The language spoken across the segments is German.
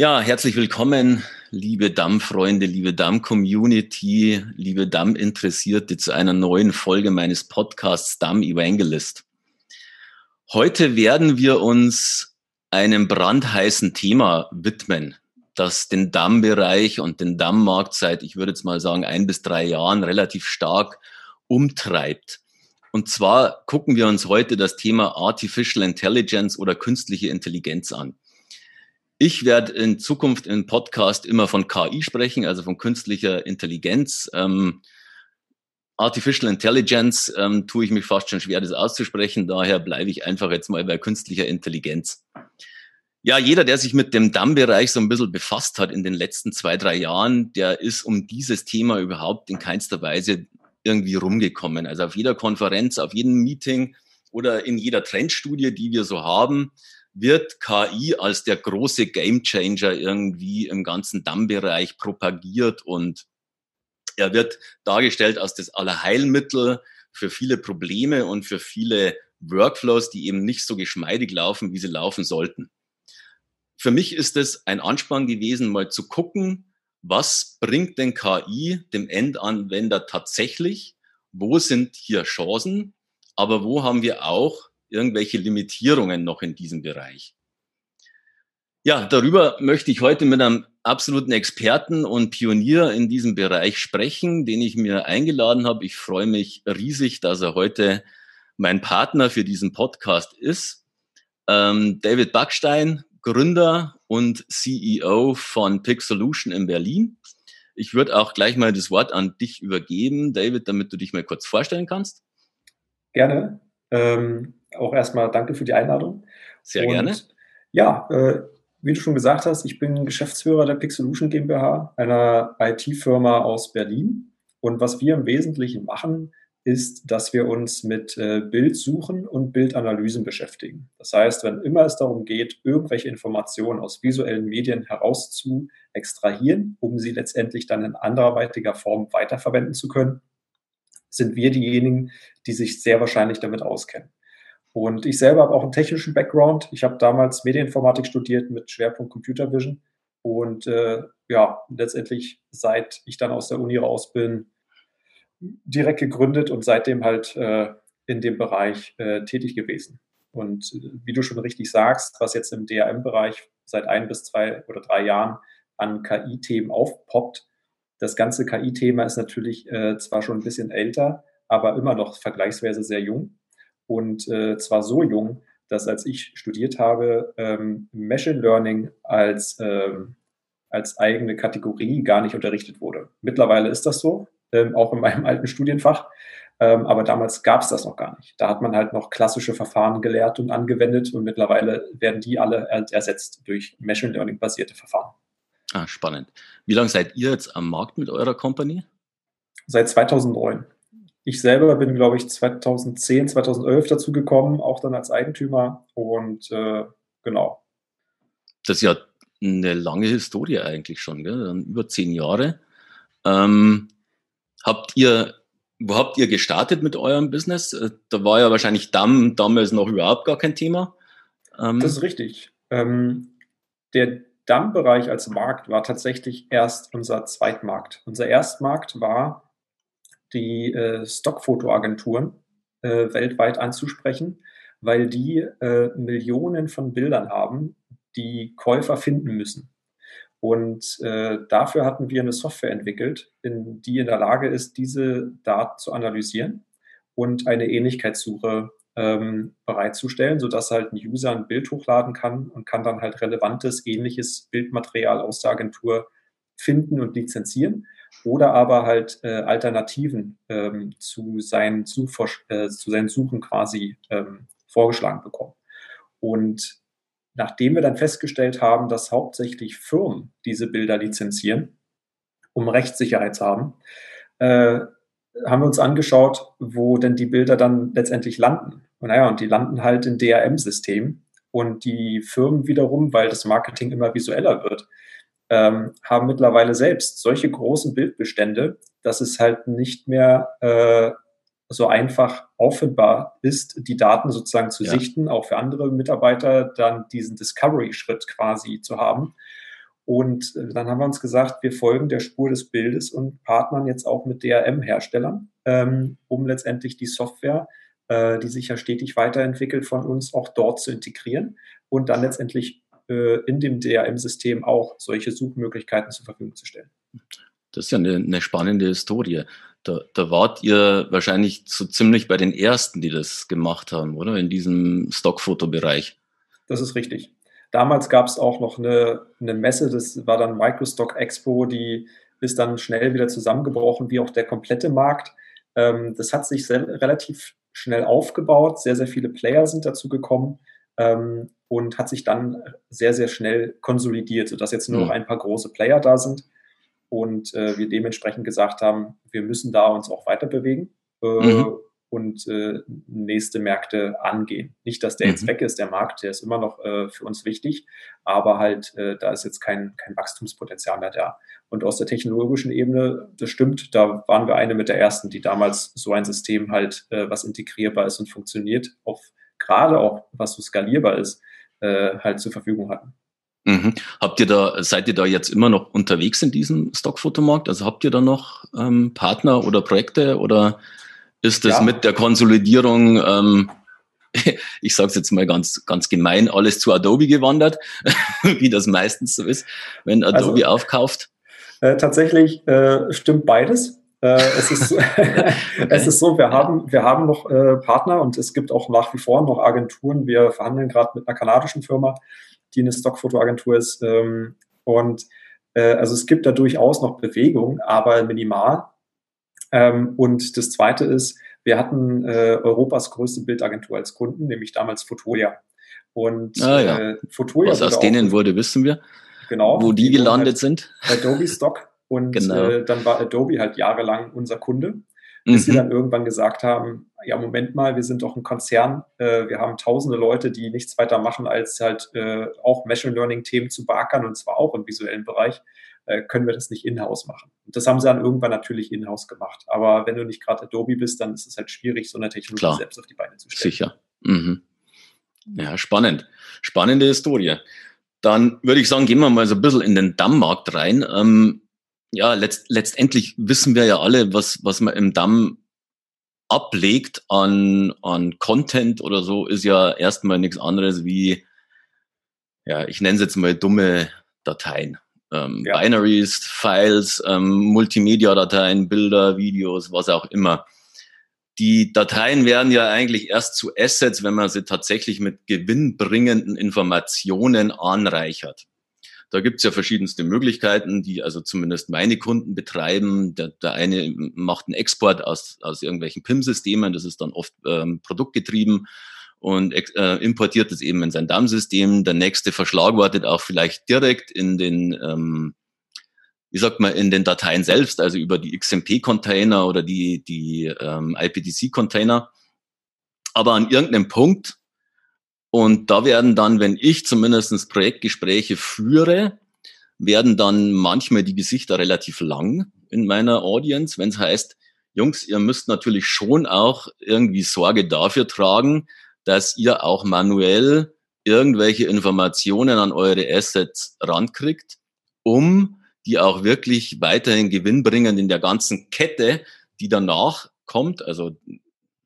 Ja, herzlich willkommen, liebe Damm-Freunde, liebe Damm-Community, liebe Damm-Interessierte zu einer neuen Folge meines Podcasts Damm Evangelist. Heute werden wir uns einem brandheißen Thema widmen, das den Dammbereich und den Dammmarkt seit, ich würde jetzt mal sagen, ein bis drei Jahren relativ stark umtreibt. Und zwar gucken wir uns heute das Thema Artificial Intelligence oder künstliche Intelligenz an. Ich werde in Zukunft im Podcast immer von KI sprechen, also von künstlicher Intelligenz. Ähm, Artificial Intelligence ähm, tue ich mich fast schon schwer, das auszusprechen. Daher bleibe ich einfach jetzt mal bei künstlicher Intelligenz. Ja, jeder, der sich mit dem Dammbereich so ein bisschen befasst hat in den letzten zwei, drei Jahren, der ist um dieses Thema überhaupt in keinster Weise irgendwie rumgekommen. Also auf jeder Konferenz, auf jedem Meeting oder in jeder Trendstudie, die wir so haben, wird KI als der große Gamechanger irgendwie im ganzen Dammbereich propagiert und er wird dargestellt als das Allerheilmittel für viele Probleme und für viele Workflows, die eben nicht so geschmeidig laufen, wie sie laufen sollten. Für mich ist es ein Anspann gewesen, mal zu gucken, was bringt denn KI dem Endanwender tatsächlich? Wo sind hier Chancen? Aber wo haben wir auch irgendwelche Limitierungen noch in diesem Bereich. Ja, darüber möchte ich heute mit einem absoluten Experten und Pionier in diesem Bereich sprechen, den ich mir eingeladen habe. Ich freue mich riesig, dass er heute mein Partner für diesen Podcast ist. Ähm, David Backstein, Gründer und CEO von Pick Solution in Berlin. Ich würde auch gleich mal das Wort an dich übergeben, David, damit du dich mal kurz vorstellen kannst. Gerne. Ähm, auch erstmal danke für die Einladung. Sehr Und, gerne. Ja, äh, wie du schon gesagt hast, ich bin Geschäftsführer der Pixolution GmbH, einer IT-Firma aus Berlin. Und was wir im Wesentlichen machen, ist, dass wir uns mit äh, Bildsuchen und Bildanalysen beschäftigen. Das heißt, wenn immer es darum geht, irgendwelche Informationen aus visuellen Medien heraus zu extrahieren, um sie letztendlich dann in anderweitiger Form weiterverwenden zu können, sind wir diejenigen, die sich sehr wahrscheinlich damit auskennen. Und ich selber habe auch einen technischen Background. Ich habe damals Medieninformatik studiert mit Schwerpunkt Computer Vision. Und äh, ja, letztendlich, seit ich dann aus der Uni raus bin, direkt gegründet und seitdem halt äh, in dem Bereich äh, tätig gewesen. Und äh, wie du schon richtig sagst, was jetzt im DRM-Bereich seit ein bis zwei oder drei Jahren an KI-Themen aufpoppt, das ganze KI-Thema ist natürlich äh, zwar schon ein bisschen älter, aber immer noch vergleichsweise sehr jung und äh, zwar so jung, dass als ich studiert habe, ähm, Machine Learning als, ähm, als eigene Kategorie gar nicht unterrichtet wurde. Mittlerweile ist das so, ähm, auch in meinem alten Studienfach. Ähm, aber damals gab es das noch gar nicht. Da hat man halt noch klassische Verfahren gelehrt und angewendet und mittlerweile werden die alle ersetzt durch Machine Learning basierte Verfahren. Ah, spannend. Wie lange seid ihr jetzt am Markt mit eurer Company? Seit 2009. Ich selber bin, glaube ich, 2010, 2011 dazu gekommen, auch dann als Eigentümer. Und äh, genau. Das ist ja eine lange Historie eigentlich schon, gell? Dann über zehn Jahre. Ähm, habt ihr, wo habt ihr gestartet mit eurem Business? Äh, da war ja wahrscheinlich Damm damals noch überhaupt gar kein Thema. Ähm, das ist richtig. Ähm, der Dammbereich als Markt war tatsächlich erst unser Zweitmarkt. Unser Erstmarkt war die äh, Stockfotoagenturen äh, weltweit anzusprechen, weil die äh, Millionen von Bildern haben, die Käufer finden müssen. Und äh, dafür hatten wir eine Software entwickelt, in, die in der Lage ist, diese Daten zu analysieren und eine Ähnlichkeitssuche ähm, bereitzustellen, sodass halt ein User ein Bild hochladen kann und kann dann halt relevantes, ähnliches Bildmaterial aus der Agentur finden und lizenzieren oder aber halt äh, Alternativen ähm, zu, seinen äh, zu seinen Suchen quasi ähm, vorgeschlagen bekommen. Und nachdem wir dann festgestellt haben, dass hauptsächlich Firmen diese Bilder lizenzieren, um Rechtssicherheit zu haben, äh, haben wir uns angeschaut, wo denn die Bilder dann letztendlich landen. Und naja, und die landen halt in DRM-Systemen. Und die Firmen wiederum, weil das Marketing immer visueller wird, ähm, haben mittlerweile selbst solche großen Bildbestände, dass es halt nicht mehr äh, so einfach auffindbar ist, die Daten sozusagen zu ja. sichten, auch für andere Mitarbeiter dann diesen Discovery-Schritt quasi zu haben. Und äh, dann haben wir uns gesagt, wir folgen der Spur des Bildes und partnern jetzt auch mit DRM-Herstellern, ähm, um letztendlich die Software, äh, die sich ja stetig weiterentwickelt, von uns auch dort zu integrieren und dann letztendlich in dem DRM-System auch solche Suchmöglichkeiten zur Verfügung zu stellen. Das ist ja eine, eine spannende Historie. Da, da wart ihr wahrscheinlich so ziemlich bei den ersten, die das gemacht haben, oder? In diesem Stockfotobereich. Das ist richtig. Damals gab es auch noch eine, eine Messe, das war dann Microstock Expo, die ist dann schnell wieder zusammengebrochen, wie auch der komplette Markt. Ähm, das hat sich sehr, relativ schnell aufgebaut, sehr, sehr viele Player sind dazu gekommen ähm, und hat sich dann sehr, sehr schnell konsolidiert, sodass jetzt nur noch ein paar große Player da sind und äh, wir dementsprechend gesagt haben, wir müssen da uns auch weiter bewegen. Äh, mhm und äh, nächste Märkte angehen. Nicht, dass der mhm. jetzt weg ist, der Markt, der ist immer noch äh, für uns wichtig, aber halt, äh, da ist jetzt kein, kein Wachstumspotenzial mehr da. Und aus der technologischen Ebene, das stimmt, da waren wir eine mit der ersten, die damals so ein System halt, äh, was integrierbar ist und funktioniert, auf gerade auch was so skalierbar ist, äh, halt zur Verfügung hatten. Mhm. Habt ihr da, seid ihr da jetzt immer noch unterwegs in diesem Stockfotomarkt? Also habt ihr da noch ähm, Partner oder Projekte oder ist es ja. mit der Konsolidierung, ähm, ich sage es jetzt mal ganz, ganz gemein, alles zu Adobe gewandert, wie das meistens so ist, wenn Adobe also, aufkauft? Äh, tatsächlich äh, stimmt beides. Äh, es, ist, okay. es ist so, wir haben, wir haben noch äh, Partner und es gibt auch nach wie vor noch Agenturen. Wir verhandeln gerade mit einer kanadischen Firma, die eine Stockfotoagentur ist. Ähm, und äh, also es gibt da durchaus noch Bewegung, aber minimal. Ähm, und das Zweite ist, wir hatten äh, Europas größte Bildagentur als Kunden, nämlich damals Fotolia. Und ah, ja. äh, Fotolia Was aus denen wurde, wissen wir. Genau. Wo die, die gelandet halt sind. Adobe Stock. Und genau. äh, dann war Adobe halt jahrelang unser Kunde, bis mhm. sie dann irgendwann gesagt haben, ja, Moment mal, wir sind doch ein Konzern, äh, wir haben tausende Leute, die nichts weiter machen, als halt äh, auch Machine Learning-Themen zu beackern und zwar auch im visuellen Bereich äh, können wir das nicht in-house machen. Und das haben sie dann irgendwann natürlich in-house gemacht. Aber wenn du nicht gerade Adobe bist, dann ist es halt schwierig, so eine Technologie Klar. selbst auf die Beine zu stellen. Sicher. Mhm. Ja, spannend. Spannende Historie. Dann würde ich sagen, gehen wir mal so ein bisschen in den Dammmarkt rein. Ähm, ja, letzt, letztendlich wissen wir ja alle, was, was man im Damm ablegt an, an Content oder so, ist ja erstmal nichts anderes wie, ja, ich nenne es jetzt mal dumme Dateien ähm, ja. Binaries, Files, ähm, Multimedia-Dateien, Bilder, Videos, was auch immer. Die Dateien werden ja eigentlich erst zu Assets, wenn man sie tatsächlich mit gewinnbringenden Informationen anreichert. Da gibt's ja verschiedenste Möglichkeiten, die also zumindest meine Kunden betreiben. Der, der eine macht einen Export aus, aus irgendwelchen PIM-Systemen, das ist dann oft ähm, produktgetrieben und äh, importiert es eben in sein DAM-System. Der nächste verschlagwortet auch vielleicht direkt in den, ähm, wie sagt man, in den Dateien selbst, also über die XMP-Container oder die, die ähm, IPTC-Container. Aber an irgendeinem Punkt, und da werden dann, wenn ich zumindestens Projektgespräche führe, werden dann manchmal die Gesichter relativ lang in meiner Audience, wenn es heißt, Jungs, ihr müsst natürlich schon auch irgendwie Sorge dafür tragen, dass ihr auch manuell irgendwelche Informationen an eure Assets rankriegt, um die auch wirklich weiterhin gewinnbringend in der ganzen Kette, die danach kommt, also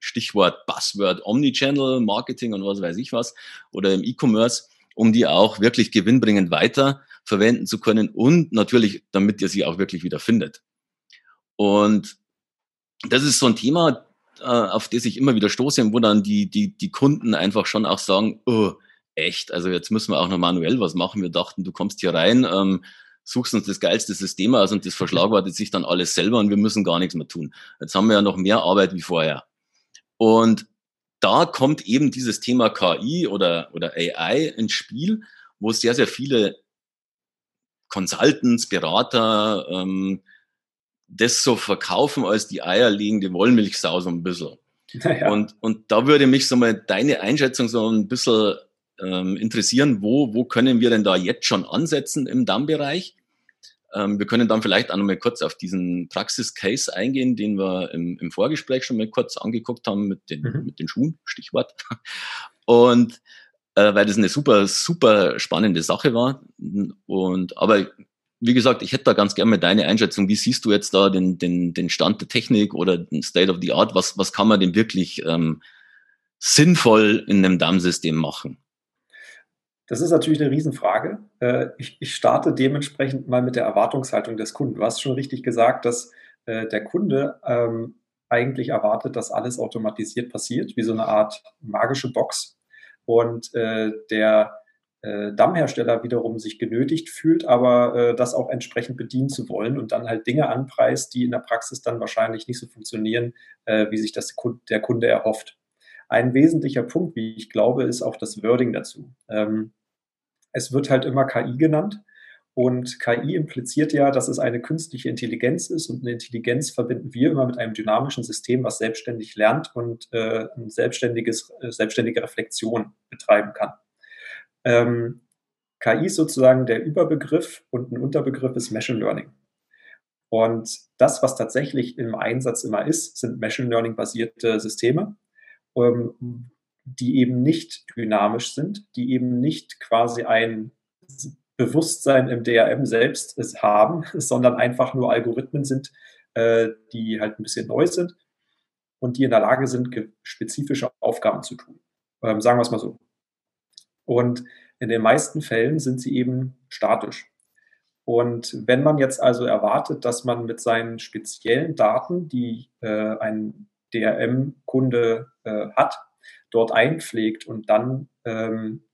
Stichwort Buzzword Omnichannel Marketing und was weiß ich was, oder im E-Commerce, um die auch wirklich gewinnbringend weiter verwenden zu können und natürlich, damit ihr sie auch wirklich wieder findet. Und das ist so ein Thema, äh, auf das ich immer wieder stoße, wo dann die, die, die Kunden einfach schon auch sagen, oh, echt, also jetzt müssen wir auch noch manuell was machen. Wir dachten, du kommst hier rein, ähm, suchst uns das geilste System aus und das verschlagwortet sich dann alles selber und wir müssen gar nichts mehr tun. Jetzt haben wir ja noch mehr Arbeit wie vorher. Und da kommt eben dieses Thema KI oder, oder AI ins Spiel, wo sehr, sehr viele Consultants, Berater, ähm, das so verkaufen als die eierlegende Wollmilchsau so ein bisschen. Ja. Und, und da würde mich so mal deine Einschätzung so ein bisschen ähm, interessieren, wo, wo können wir denn da jetzt schon ansetzen im Dammbereich? Ähm, wir können dann vielleicht auch noch mal kurz auf diesen Praxis-Case eingehen, den wir im, im Vorgespräch schon mal kurz angeguckt haben mit den, mhm. mit den Schuhen, Stichwort. Und äh, weil das eine super, super spannende Sache war. Und aber wie gesagt, ich hätte da ganz gerne mal deine Einschätzung. Wie siehst du jetzt da den, den, den Stand der Technik oder den State of the Art? Was, was kann man denn wirklich ähm, sinnvoll in einem Dammsystem machen? Das ist natürlich eine Riesenfrage. Äh, ich, starte dementsprechend mal mit der Erwartungshaltung des Kunden. Du hast schon richtig gesagt, dass äh, der Kunde ähm, eigentlich erwartet, dass alles automatisiert passiert, wie so eine Art magische Box. Und äh, der Dammhersteller wiederum sich genötigt fühlt, aber das auch entsprechend bedienen zu wollen und dann halt Dinge anpreist, die in der Praxis dann wahrscheinlich nicht so funktionieren, wie sich das der Kunde erhofft. Ein wesentlicher Punkt, wie ich glaube, ist auch das Wording dazu. Ähm, es wird halt immer KI genannt. Und KI impliziert ja, dass es eine künstliche Intelligenz ist und eine Intelligenz verbinden wir immer mit einem dynamischen System, was selbstständig lernt und äh, eine selbstständiges, äh, selbstständige Reflexion betreiben kann. Ähm, KI ist sozusagen der Überbegriff und ein Unterbegriff ist Machine Learning. Und das, was tatsächlich im Einsatz immer ist, sind Machine Learning basierte Systeme, ähm, die eben nicht dynamisch sind, die eben nicht quasi ein Bewusstsein im DRM selbst haben, sondern einfach nur Algorithmen sind, äh, die halt ein bisschen neu sind und die in der Lage sind, spezifische Aufgaben zu tun. Ähm, sagen wir es mal so. Und in den meisten Fällen sind sie eben statisch. Und wenn man jetzt also erwartet, dass man mit seinen speziellen Daten, die äh, ein DRM-Kunde äh, hat, dort einpflegt und dann ähm,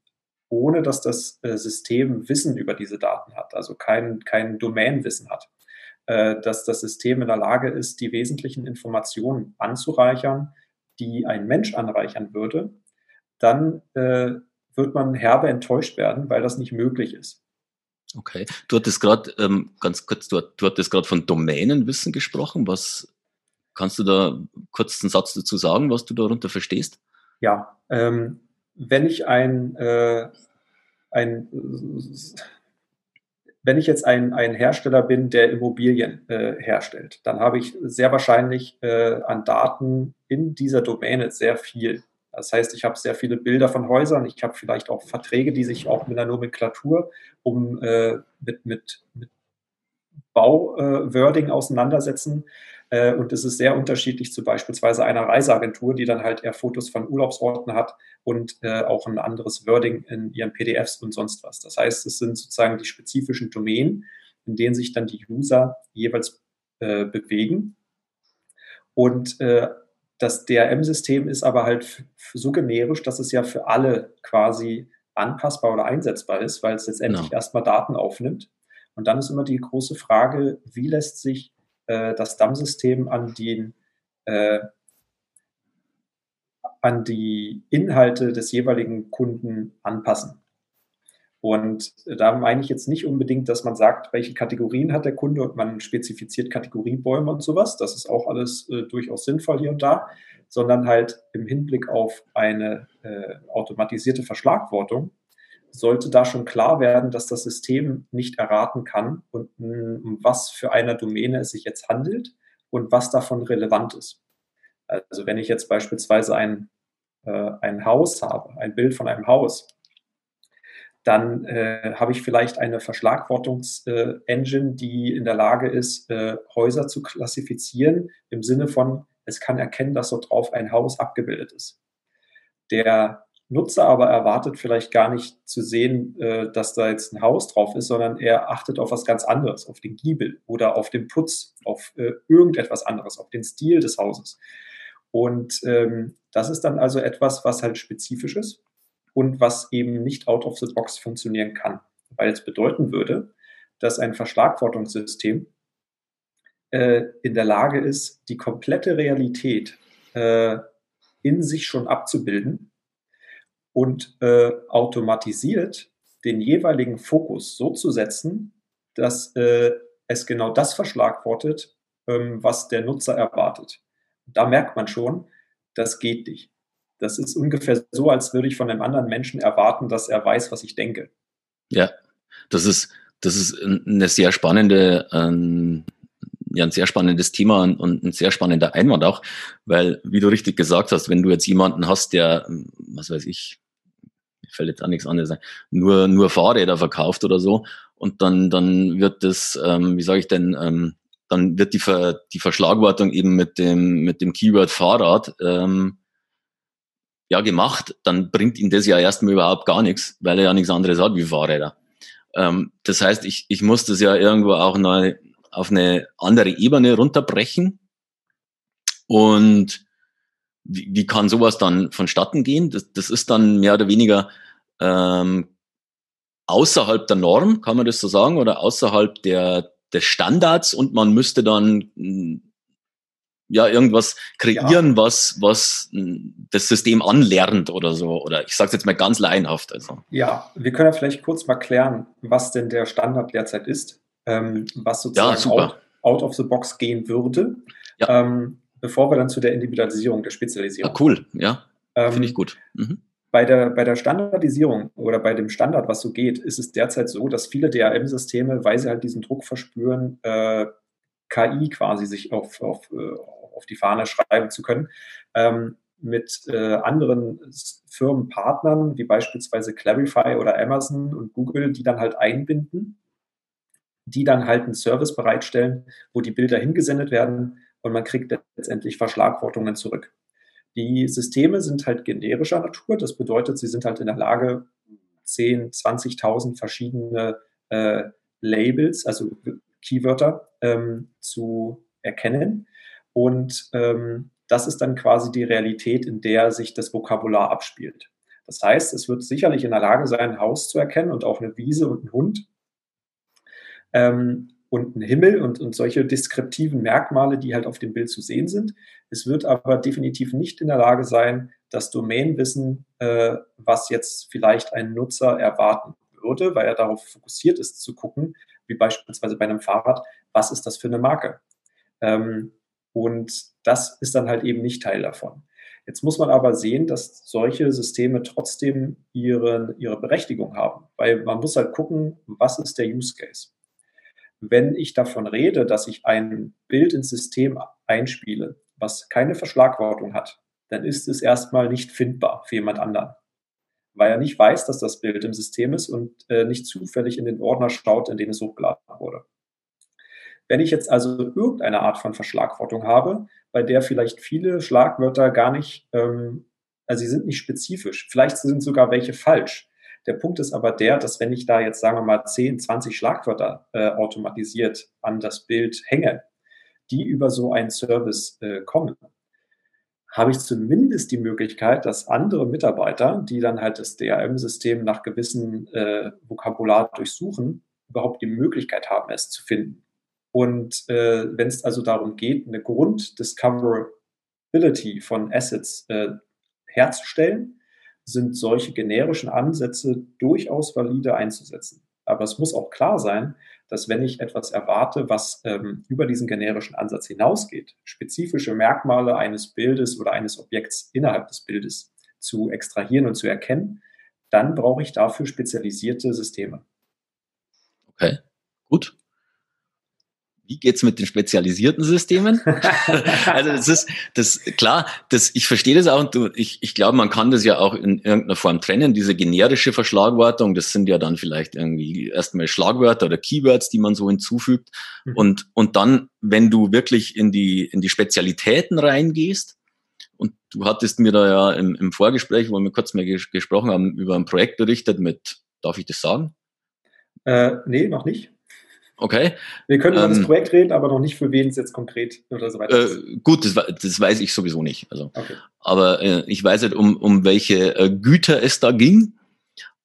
ohne dass das äh, System Wissen über diese Daten hat, also kein, kein Domainwissen hat, äh, dass das System in der Lage ist, die wesentlichen Informationen anzureichern, die ein Mensch anreichern würde, dann äh, wird man herbe enttäuscht werden, weil das nicht möglich ist. Okay. Du hattest gerade, ähm, ganz kurz, du, du hattest gerade von Domänenwissen gesprochen. Was kannst du da kurz einen Satz dazu sagen, was du darunter verstehst? Ja, ähm, wenn ich ein, äh, ein wenn ich jetzt ein, ein Hersteller bin, der Immobilien äh, herstellt, dann habe ich sehr wahrscheinlich äh, an Daten in dieser Domäne sehr viel. Das heißt, ich habe sehr viele Bilder von Häusern, ich habe vielleicht auch Verträge, die sich auch mit der Nomenklatur um äh, mit, mit, mit Bauwording äh, auseinandersetzen. Äh, und es ist sehr unterschiedlich zu beispielsweise einer Reiseagentur, die dann halt eher Fotos von Urlaubsorten hat und äh, auch ein anderes Wording in ihren PDFs und sonst was. Das heißt, es sind sozusagen die spezifischen Domänen, in denen sich dann die User jeweils äh, bewegen. Und das DRM-System ist aber halt so generisch, dass es ja für alle quasi anpassbar oder einsetzbar ist, weil es letztendlich genau. erstmal Daten aufnimmt. Und dann ist immer die große Frage, wie lässt sich äh, das DAM-System an den äh, an die Inhalte des jeweiligen Kunden anpassen. Und da meine ich jetzt nicht unbedingt, dass man sagt, welche Kategorien hat der Kunde und man spezifiziert Kategoriebäume und sowas. Das ist auch alles äh, durchaus sinnvoll hier und da, sondern halt im Hinblick auf eine äh, automatisierte Verschlagwortung sollte da schon klar werden, dass das System nicht erraten kann und um was für eine Domäne es sich jetzt handelt und was davon relevant ist. Also wenn ich jetzt beispielsweise ein, äh, ein Haus habe, ein Bild von einem Haus, dann äh, habe ich vielleicht eine Verschlagwortungs-Engine, äh, die in der Lage ist, äh, Häuser zu klassifizieren, im Sinne von, es kann erkennen, dass dort drauf ein Haus abgebildet ist. Der Nutzer aber erwartet vielleicht gar nicht zu sehen, äh, dass da jetzt ein Haus drauf ist, sondern er achtet auf was ganz anderes, auf den Giebel oder auf den Putz, auf äh, irgendetwas anderes, auf den Stil des Hauses. Und ähm, das ist dann also etwas, was halt spezifisch ist und was eben nicht out of the box funktionieren kann, weil es bedeuten würde, dass ein Verschlagwortungssystem äh, in der Lage ist, die komplette Realität äh, in sich schon abzubilden und äh, automatisiert den jeweiligen Fokus so zu setzen, dass äh, es genau das verschlagwortet, ähm, was der Nutzer erwartet. Da merkt man schon, das geht nicht. Das ist ungefähr so, als würde ich von einem anderen Menschen erwarten, dass er weiß, was ich denke. Ja, das ist, das ist eine sehr spannende, ähm, ja, ein sehr spannendes Thema und ein sehr spannender Einwand auch, weil, wie du richtig gesagt hast, wenn du jetzt jemanden hast, der, was weiß ich, fällt jetzt auch nichts anderes ein, nur, nur Fahrräder verkauft oder so. Und dann, dann wird das, ähm, wie sage ich denn, ähm, dann wird die, Ver, die Verschlagwortung eben mit dem, mit dem Keyword Fahrrad ähm, ja gemacht, dann bringt ihm das ja erstmal überhaupt gar nichts, weil er ja nichts anderes hat wie Fahrräder. Ähm, das heißt, ich, ich muss das ja irgendwo auch neu auf eine andere Ebene runterbrechen. Und wie, wie kann sowas dann vonstatten gehen? Das, das ist dann mehr oder weniger ähm, außerhalb der Norm, kann man das so sagen, oder außerhalb der, des Standards und man müsste dann hm, ja irgendwas kreieren, ja. was was hm, das System anlernt oder so oder ich sage jetzt mal ganz laienhaft also. Ja, wir können ja vielleicht kurz mal klären, was denn der Standard derzeit ist, ähm, was sozusagen ja, out, out, of the box gehen würde. Ja. Ähm, bevor wir dann zu der Individualisierung, der Spezialisierung. Ah, cool, ja. Ähm, Finde ich gut. Mhm. Bei der, bei der Standardisierung oder bei dem Standard, was so geht, ist es derzeit so, dass viele DRM-Systeme, weil sie halt diesen Druck verspüren, äh, KI quasi sich auf, auf, äh, auf die Fahne schreiben zu können, ähm, mit äh, anderen Firmenpartnern, wie beispielsweise Clarify oder Amazon und Google, die dann halt einbinden, die dann halt einen Service bereitstellen, wo die Bilder hingesendet werden und man kriegt letztendlich Verschlagwortungen zurück. Die Systeme sind halt generischer Natur. Das bedeutet, sie sind halt in der Lage, 10, 20.000 verschiedene äh, Labels, also Keywörter, ähm, zu erkennen. Und ähm, das ist dann quasi die Realität, in der sich das Vokabular abspielt. Das heißt, es wird sicherlich in der Lage sein, ein Haus zu erkennen und auch eine Wiese und einen Hund. Ähm, und ein Himmel und, und solche deskriptiven Merkmale, die halt auf dem Bild zu sehen sind. Es wird aber definitiv nicht in der Lage sein, das Domainwissen, äh, was jetzt vielleicht ein Nutzer erwarten würde, weil er darauf fokussiert ist zu gucken, wie beispielsweise bei einem Fahrrad, was ist das für eine Marke? Ähm, und das ist dann halt eben nicht Teil davon. Jetzt muss man aber sehen, dass solche Systeme trotzdem ihre, ihre Berechtigung haben, weil man muss halt gucken, was ist der Use Case wenn ich davon rede, dass ich ein Bild ins System einspiele, was keine Verschlagwortung hat, dann ist es erstmal nicht findbar für jemand anderen, weil er nicht weiß, dass das Bild im System ist und äh, nicht zufällig in den Ordner schaut, in den es hochgeladen wurde. Wenn ich jetzt also irgendeine Art von Verschlagwortung habe, bei der vielleicht viele Schlagwörter gar nicht, ähm, also sie sind nicht spezifisch, vielleicht sind sogar welche falsch, der Punkt ist aber der, dass wenn ich da jetzt, sagen wir mal, 10, 20 Schlagwörter äh, automatisiert an das Bild hänge, die über so einen Service äh, kommen, habe ich zumindest die Möglichkeit, dass andere Mitarbeiter, die dann halt das DRM-System nach gewissen äh, Vokabular durchsuchen, überhaupt die Möglichkeit haben, es zu finden. Und äh, wenn es also darum geht, eine Grunddiscoverability von Assets äh, herzustellen, sind solche generischen Ansätze durchaus valide einzusetzen. Aber es muss auch klar sein, dass wenn ich etwas erwarte, was ähm, über diesen generischen Ansatz hinausgeht, spezifische Merkmale eines Bildes oder eines Objekts innerhalb des Bildes zu extrahieren und zu erkennen, dann brauche ich dafür spezialisierte Systeme. Okay, gut wie geht's mit den spezialisierten Systemen? also das ist das klar, das ich verstehe das auch und du, ich, ich glaube, man kann das ja auch in irgendeiner Form trennen, diese generische Verschlagwortung, das sind ja dann vielleicht irgendwie erstmal Schlagwörter oder Keywords, die man so hinzufügt mhm. und und dann, wenn du wirklich in die in die Spezialitäten reingehst, und du hattest mir da ja im, im Vorgespräch, wo wir kurz mal ges gesprochen haben, über ein Projekt berichtet mit, darf ich das sagen? Äh, nee, noch nicht. Okay. Wir können über ähm, das Projekt reden, aber noch nicht für wen es jetzt konkret oder so weiter ist. Äh, gut, das, das, weiß ich sowieso nicht. Also, okay. Aber äh, ich weiß halt, um, um welche äh, Güter es da ging.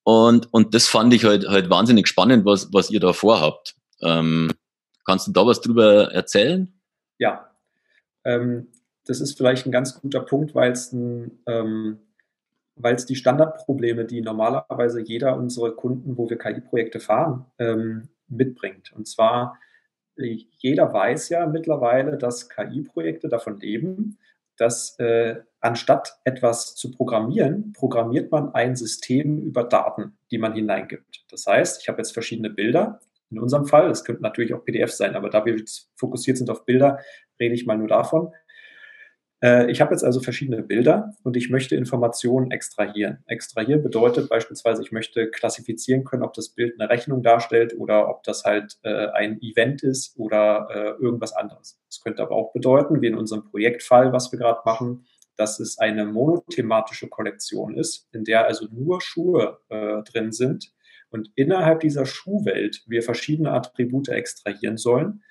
Und, und das fand ich halt, halt wahnsinnig spannend, was, was ihr da vorhabt. Ähm, kannst du da was drüber erzählen? Ja. Ähm, das ist vielleicht ein ganz guter Punkt, weil es ein, ähm, weil es die Standardprobleme, die normalerweise jeder unserer Kunden, wo wir KI-Projekte fahren, ähm, mitbringt. Und zwar, äh, jeder weiß ja mittlerweile, dass KI-Projekte davon leben, dass äh, anstatt etwas zu programmieren, programmiert man ein System über Daten, die man hineingibt. Das heißt, ich habe jetzt verschiedene Bilder. In unserem Fall, es könnten natürlich auch PDFs sein, aber da wir fokussiert sind auf Bilder, rede ich mal nur davon. Äh, ich habe jetzt also verschiedene Bilder und ich möchte Informationen extrahieren. Extrahieren bedeutet beispielsweise, ich möchte klassifizieren können, ob das Bild eine Rechnung darstellt oder ob das halt äh, ein Event ist oder äh, irgendwas anderes. Es könnte aber auch bedeuten, wie in unserem Projektfall, was wir gerade machen, dass es eine monothematische Kollektion ist, in der also nur Schuhe drin sind und innerhalb dieser Schuhwelt wir verschiedene Attribute extrahieren sollen,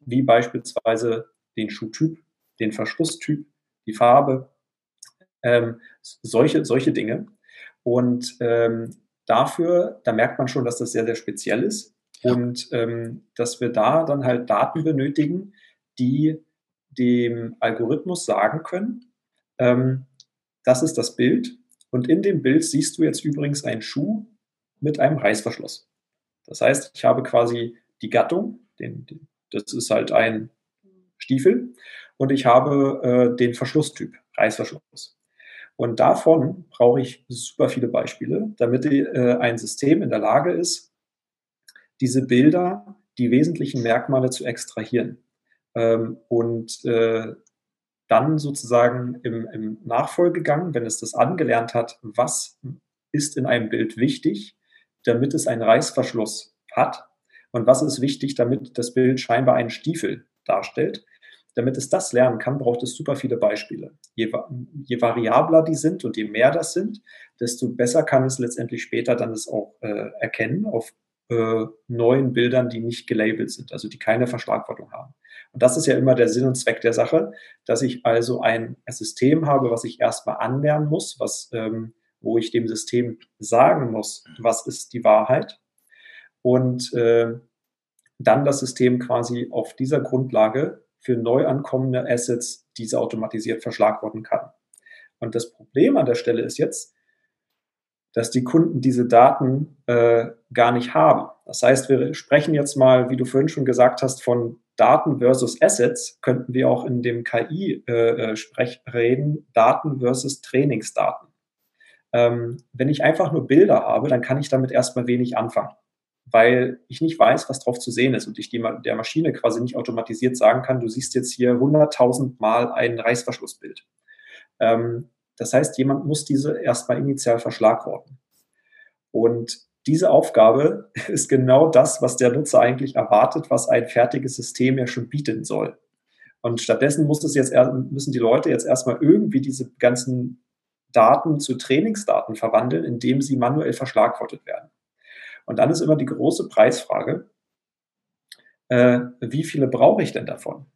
wie beispielsweise den Schuhtyp, den Verschlusstyp, die Farbe, ähm, solche, solche Dinge. Und ähm, dafür, da merkt man schon, dass das sehr, sehr speziell ist und ähm, dass wir da dann halt Daten benötigen, die dem Algorithmus sagen können, ähm, das ist das Bild und in dem Bild siehst du jetzt übrigens einen Schuh mit einem Reißverschluss. Das heißt, ich habe quasi die Gattung, den, den, das ist halt ein Stiefel und ich habe äh, den Verschlusstyp, Reißverschluss. Und davon brauche ich super viele Beispiele, damit äh, ein System in der Lage ist, diese Bilder, die wesentlichen Merkmale zu extrahieren. Ähm, und äh, dann sozusagen im, im Nachfolgegang, wenn es das angelernt hat, was ist in einem Bild wichtig, damit es einen Reißverschluss hat und was ist wichtig, damit das Bild scheinbar einen Stiefel darstellt, damit es das lernen kann, braucht es super viele Beispiele. Je, je, variabler die sind und je mehr das sind, desto besser kann es letztendlich später dann es auch äh, erkennen auf äh, neuen Bildern, die nicht gelabelt sind, also die keine Verschlagwortung haben. Und das ist ja immer der Sinn und Zweck der Sache, dass ich also ein System habe, was ich erstmal anlernen muss, was, ähm, wo ich dem System sagen muss, was ist die Wahrheit. Und äh, dann das System quasi auf dieser Grundlage für neu ankommende Assets diese automatisiert verschlagworten kann. Und das Problem an der Stelle ist jetzt, dass die Kunden diese Daten äh, gar nicht haben. Das heißt, wir sprechen jetzt mal, wie du vorhin schon gesagt hast, von Daten versus Assets, könnten wir auch in dem KI-Sprech äh, reden, Daten versus Trainingsdaten. Ähm, wenn ich einfach nur Bilder habe, dann kann ich damit erstmal wenig anfangen weil ich nicht weiß, was drauf zu sehen ist und ich die, der Maschine quasi nicht automatisiert sagen kann, du siehst jetzt hier 100.000 Mal ein Reißverschlussbild. Ähm, das heißt, jemand muss diese erstmal initial verschlagworten. Und diese Aufgabe ist genau das, was der Nutzer eigentlich erwartet, was ein fertiges System ja schon bieten soll. Und stattdessen muss es jetzt, müssen die Leute jetzt erstmal irgendwie diese ganzen Daten zu Trainingsdaten verwandeln, indem sie manuell verschlagwortet werden. Und dann ist immer die große Preisfrage, äh, wie viele brauche ich denn davon?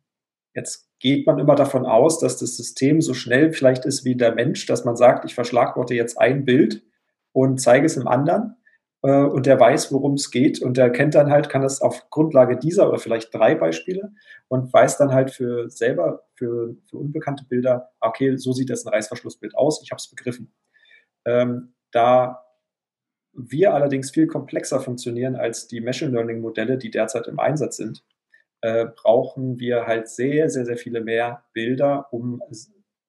Jetzt geht man immer davon aus, dass das System so schnell vielleicht ist wie der Mensch, dass man sagt, ich verschlagworte jetzt ein Bild und zeige es im anderen äh, und der weiß, worum es geht und der kennt dann halt, kann das auf Grundlage dieser oder vielleicht drei Beispiele und weiß dann halt für selber, für, für unbekannte Bilder, okay, so sieht das ein Reißverschlussbild aus, ich habe es begriffen. Ähm, da wir allerdings viel komplexer funktionieren als die Machine Learning Modelle, die derzeit im Einsatz sind, äh, brauchen wir halt sehr, sehr, sehr viele mehr Bilder, um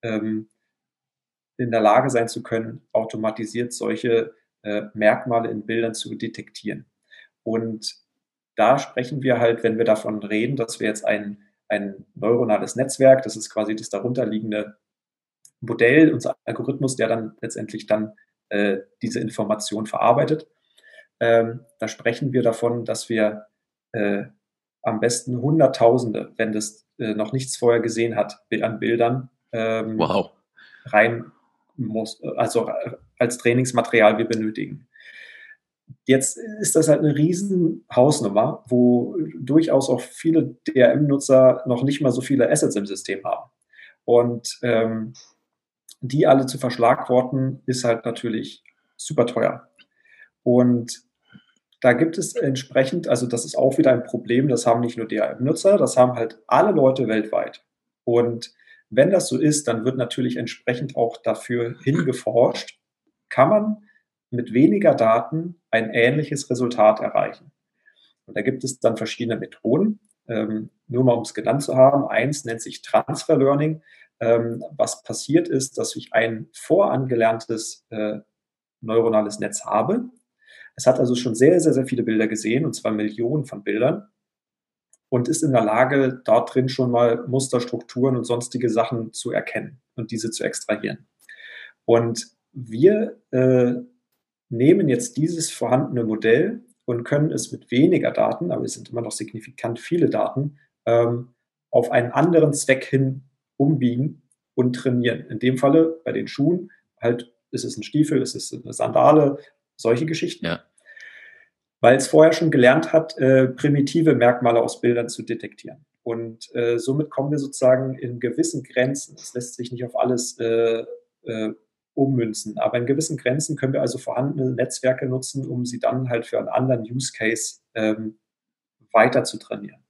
ähm, in der Lage sein zu können, automatisiert solche äh, Merkmale in Bildern zu detektieren. Und da sprechen wir halt, wenn wir davon reden, dass wir jetzt ein, ein neuronales Netzwerk, das ist quasi das darunterliegende Modell, unser Algorithmus, der dann letztendlich dann äh, diese Information verarbeitet. Ähm, da sprechen wir davon, dass wir äh, am besten Hunderttausende, wenn das äh, noch nichts vorher gesehen hat, an Bildern ähm, wow. rein muss, also als Trainingsmaterial wir benötigen. Jetzt ist das halt eine riesen Hausnummer, wo durchaus auch viele DRM-Nutzer noch nicht mal so viele Assets im System haben. Und ähm, die alle zu verschlagworten, ist halt natürlich super teuer. Und da gibt es entsprechend, also das ist auch wieder ein Problem, das haben nicht nur DRM-Nutzer, das haben halt alle Leute weltweit. Und wenn das so ist, dann wird natürlich entsprechend auch dafür hingeforscht, kann man mit weniger Daten ein ähnliches Resultat erreichen. Und da gibt es dann verschiedene Methoden. Ähm, nur mal um es genannt zu haben. Eins nennt sich Transfer Learning ähm, was passiert ist, dass ich ein vorangelerntes äh, neuronales Netz habe. Es hat also schon sehr, sehr, sehr viele Bilder gesehen, und zwar Millionen von Bildern. und ist in der Lage, dort drin schon mal Musterstrukturen und sonstige Sachen zu erkennen und diese zu extrahieren. Und wir äh, nehmen jetzt dieses vorhandene Modell und können es mit weniger Daten, aber es sind immer noch signifikant viele Daten, ähm, auf einen anderen Zweck hin umbiegen und trainieren. In dem Falle bei den Schuhen halt, ist es ein Stiefel, ist es eine Sandale, solche Geschichten. Ja. Weil es vorher schon gelernt hat, äh, primitive Merkmale aus Bildern zu detektieren. Und äh, somit kommen wir sozusagen in gewissen Grenzen. Es lässt sich nicht auf alles äh, äh ummünzen. Aber in gewissen Grenzen können wir also vorhandene Netzwerke nutzen, um sie dann halt für einen anderen Use Case ähm, weiter zu trainieren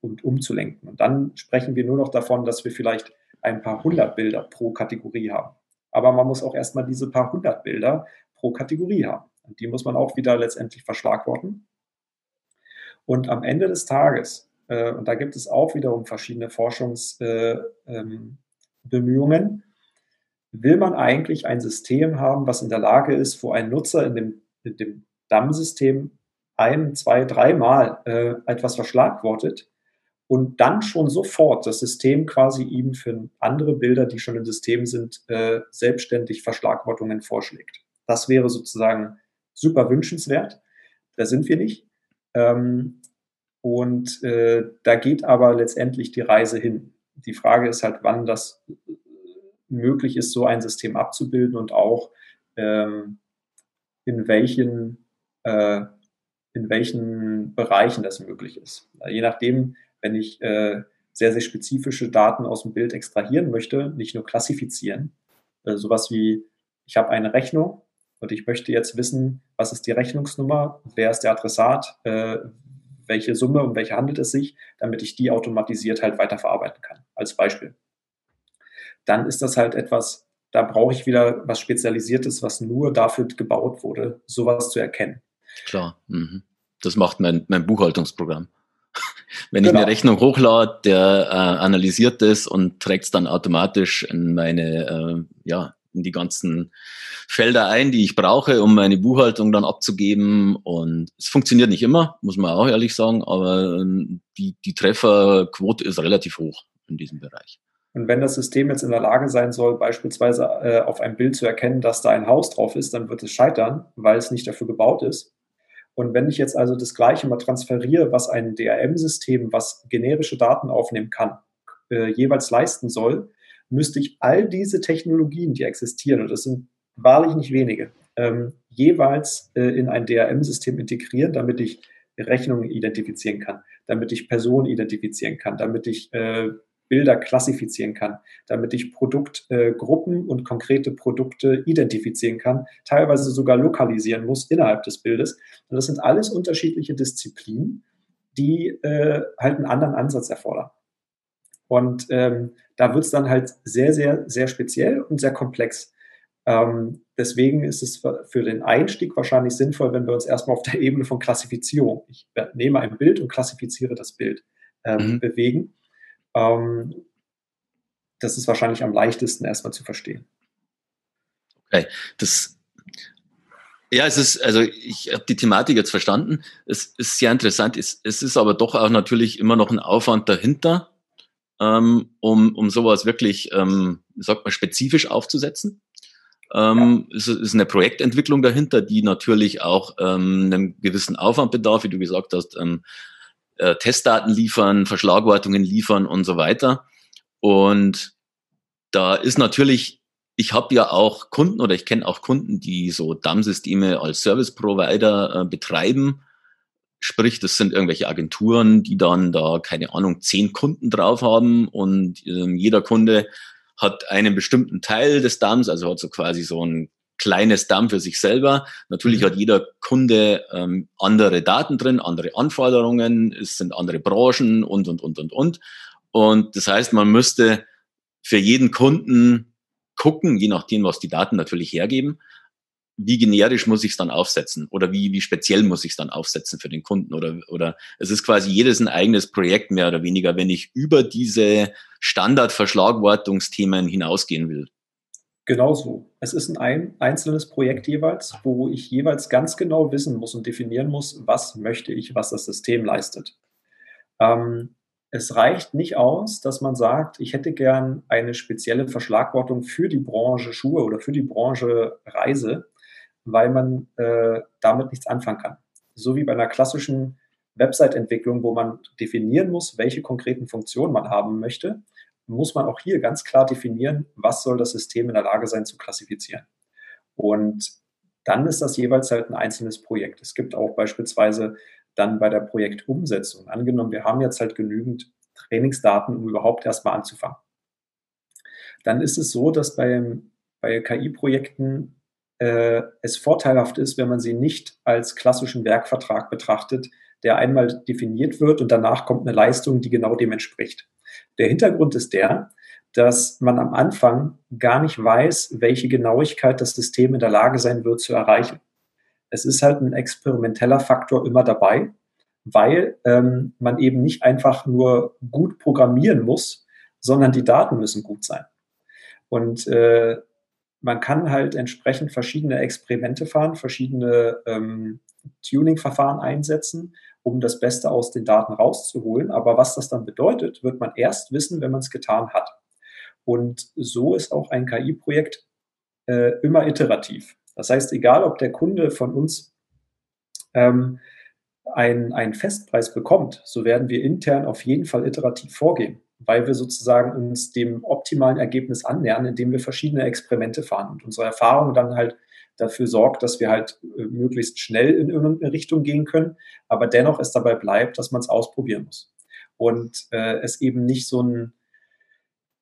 und umzulenken. Und dann sprechen wir nur noch davon, dass wir vielleicht ein paar hundert Bilder pro Kategorie haben. Aber man muss auch erstmal diese paar hundert Bilder pro Kategorie haben. Und die muss man auch wieder letztendlich verschlagworten. Und am Ende des Tages, äh, und da gibt es auch wiederum verschiedene Forschungsbemühungen, äh, ähm, will man eigentlich ein System haben, was in der Lage ist, wo ein Nutzer in dem, in dem DAM-System ein, zwei, dreimal äh, etwas verschlagwortet und dann schon sofort das System quasi ihm für andere Bilder, die schon im System sind, äh, selbstständig Verschlagwortungen vorschlägt. Das wäre sozusagen super wünschenswert. Da sind wir nicht. Ähm, und äh, da geht aber letztendlich die Reise hin. Die Frage ist halt, wann das möglich ist, so ein System abzubilden und auch ähm, in welchen äh, in welchen Bereichen das möglich ist. Je nachdem, wenn ich äh, sehr, sehr spezifische Daten aus dem Bild extrahieren möchte, nicht nur klassifizieren, äh, sowas wie, ich habe eine Rechnung und ich möchte jetzt wissen, was ist die Rechnungsnummer, wer ist der Adressat, äh, welche Summe, um welche handelt es sich, damit ich die automatisiert halt weiterverarbeiten kann, als Beispiel dann ist das halt etwas, da brauche ich wieder was Spezialisiertes, was nur dafür gebaut wurde, sowas zu erkennen. Klar, mhm. das macht mein, mein Buchhaltungsprogramm. Wenn genau. ich eine Rechnung hochlade, der äh, analysiert das und trägt es dann automatisch in meine, äh, ja, in die ganzen Felder ein, die ich brauche, um meine Buchhaltung dann abzugeben. Und es funktioniert nicht immer, muss man auch ehrlich sagen, aber ähm, die, die Trefferquote ist relativ hoch in diesem Bereich. Und wenn das System jetzt in der Lage sein soll, beispielsweise äh, auf einem Bild zu erkennen, dass da ein Haus drauf ist, dann wird es scheitern, weil es nicht dafür gebaut ist. Und wenn ich jetzt also das Gleiche mal transferiere, was ein DRM-System, was generische Daten aufnehmen kann, äh, jeweils leisten soll, müsste ich all diese Technologien, die existieren, und das sind wahrlich nicht wenige, ähm, jeweils äh, in ein DRM-System integrieren, damit ich Rechnungen identifizieren kann, damit ich Personen identifizieren kann, damit ich äh, Bilder klassifizieren kann, damit ich Produktgruppen äh, und konkrete Produkte identifizieren kann, teilweise sogar lokalisieren muss innerhalb des Bildes. Und das sind alles unterschiedliche Disziplinen, die äh, halt einen anderen Ansatz erfordern. Und ähm, da wird es dann halt sehr, sehr, sehr speziell und sehr komplex. Ähm, deswegen ist es für den Einstieg wahrscheinlich sinnvoll, wenn wir uns erstmal auf der Ebene von Klassifizierung, ich nehme ein Bild und klassifiziere das Bild, ähm, mhm. bewegen ähm, das ist wahrscheinlich am leichtesten erstmal zu verstehen. Okay, das ja, es ist, also ich habe die Thematik jetzt verstanden. Es ist sehr interessant. Es, es ist aber doch auch natürlich immer noch ein Aufwand dahinter, ähm, um, um sowas wirklich, ähm, sagt man, spezifisch aufzusetzen. Ähm, ja. es ist eine Projektentwicklung dahinter, die natürlich auch ähm, einen gewissen Aufwand bedarf, wie du gesagt hast, ähm, äh, Testdaten liefern, Verschlagwortungen liefern und so weiter. Und da ist natürlich, ich habe ja auch Kunden oder ich kenne auch Kunden, die so DAM-Systeme als Service Provider äh, betreiben. Sprich, das sind irgendwelche Agenturen, die dann da, keine Ahnung, zehn Kunden drauf haben und äh, jeder Kunde hat einen bestimmten Teil des DAMs, also hat so quasi so ein kleines Damm für sich selber. Natürlich mhm. hat jeder Kunde ähm, andere Daten drin, andere Anforderungen, es sind andere Branchen und, und, und, und, und. Und das heißt, man müsste für jeden Kunden gucken, je nachdem, was die Daten natürlich hergeben, wie generisch muss ich es dann aufsetzen oder wie, wie speziell muss ich es dann aufsetzen für den Kunden oder, oder es ist quasi jedes ein eigenes Projekt mehr oder weniger, wenn ich über diese Standardverschlagwortungsthemen hinausgehen will. Genauso. Es ist ein einzelnes Projekt jeweils, wo ich jeweils ganz genau wissen muss und definieren muss, was möchte ich, was das System leistet. Ähm, es reicht nicht aus, dass man sagt, ich hätte gern eine spezielle Verschlagwortung für die Branche Schuhe oder für die Branche Reise, weil man äh, damit nichts anfangen kann. So wie bei einer klassischen Website-Entwicklung, wo man definieren muss, welche konkreten Funktionen man haben möchte, muss man auch hier ganz klar definieren, was soll das System in der Lage sein zu klassifizieren. Und dann ist das jeweils halt ein einzelnes Projekt. Es gibt auch beispielsweise dann bei der Projektumsetzung. Angenommen, wir haben jetzt halt genügend Trainingsdaten, um überhaupt erstmal anzufangen. Dann ist es so, dass beim, bei KI-Projekten äh, es vorteilhaft ist, wenn man sie nicht als klassischen Werkvertrag betrachtet, der einmal definiert wird und danach kommt eine Leistung, die genau dem entspricht. Der Hintergrund ist der, dass man am Anfang gar nicht weiß, welche Genauigkeit das System in der Lage sein wird zu erreichen es ist halt ein experimenteller Faktor immer dabei, weil ähm, man eben nicht einfach nur gut programmieren muss, sondern die Daten müssen gut sein. Und äh, man kann halt entsprechend verschiedene Experimente fahren, verschiedene ähm, Tuning-Verfahren einsetzen, um das Beste aus den Daten rauszuholen. Aber was das dann bedeutet, wird man erst wissen, wenn man es getan hat. Und so ist auch ein KI-Projekt äh, immer iterativ. Das heißt, egal ob der Kunde von uns ähm, einen, einen Festpreis bekommt, so werden wir intern auf jeden Fall iterativ vorgehen, weil wir sozusagen uns dem optimalen Ergebnis annähern, indem wir verschiedene Experimente fahren und unsere Erfahrung dann halt dafür sorgt, dass wir halt äh, möglichst schnell in irgendeine Richtung gehen können, aber dennoch es dabei bleibt, dass man es ausprobieren muss. Und äh, es eben nicht so ein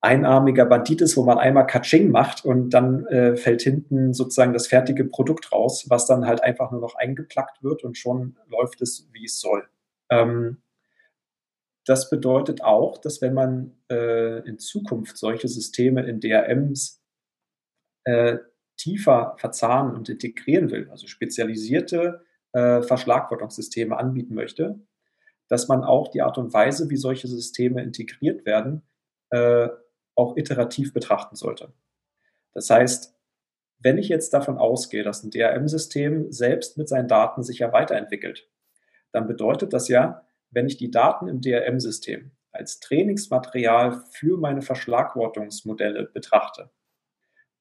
einarmiger Bandit ist, wo man einmal Katsching macht und dann äh, fällt hinten sozusagen das fertige Produkt raus, was dann halt einfach nur noch eingeplackt wird und schon läuft es, wie es soll. Ähm, das bedeutet auch, dass wenn man äh, in Zukunft solche Systeme in DRMs äh, tiefer verzahnen und integrieren will, also spezialisierte äh, Verschlagwortungssysteme anbieten möchte, dass man auch die Art und Weise, wie solche Systeme integriert werden, äh, auch iterativ betrachten sollte. Das heißt, wenn ich jetzt davon ausgehe, dass ein DRM-System selbst mit seinen Daten sich ja weiterentwickelt, dann bedeutet das ja, wenn ich die Daten im DRM-System als Trainingsmaterial für meine Verschlagwortungsmodelle betrachte,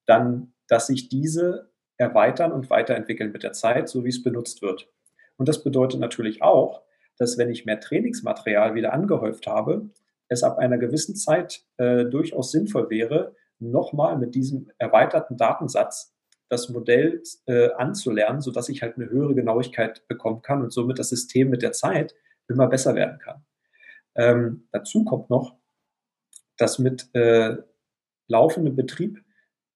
dann, dass sich diese erweitern und weiterentwickeln mit der Zeit, so wie es benutzt wird. Und das bedeutet natürlich auch, dass wenn ich mehr Trainingsmaterial wieder angehäuft habe, es ab einer gewissen Zeit äh, durchaus sinnvoll wäre, nochmal mit diesem erweiterten Datensatz das Modell äh, anzulernen, sodass ich halt eine höhere Genauigkeit bekommen kann und somit das System mit der Zeit immer besser werden kann. Ähm, dazu kommt noch, dass mit äh, laufendem Betrieb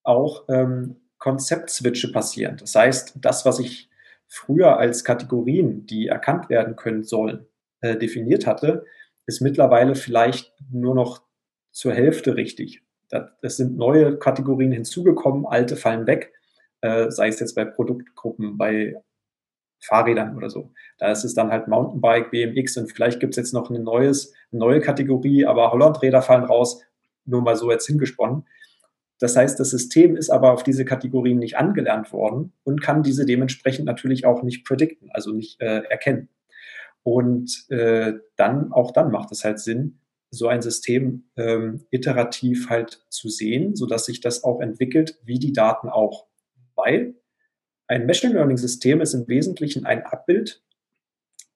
auch ähm, Konzeptswitche passieren. Das heißt, das, was ich früher als Kategorien, die erkannt werden können sollen, äh, definiert hatte, ist mittlerweile vielleicht nur noch zur Hälfte richtig. Es sind neue Kategorien hinzugekommen, alte fallen weg, äh, sei es jetzt bei Produktgruppen, bei Fahrrädern oder so. Da ist es dann halt Mountainbike, BMX und vielleicht gibt es jetzt noch eine, neues, eine neue Kategorie, aber Hollandräder fallen raus, nur mal so jetzt hingesponnen. Das heißt, das System ist aber auf diese Kategorien nicht angelernt worden und kann diese dementsprechend natürlich auch nicht predikten, also nicht äh, erkennen. Und äh, dann, auch dann macht es halt Sinn, so ein System ähm, iterativ halt zu sehen, sodass sich das auch entwickelt, wie die Daten auch. Weil ein Machine Learning System ist im Wesentlichen ein Abbild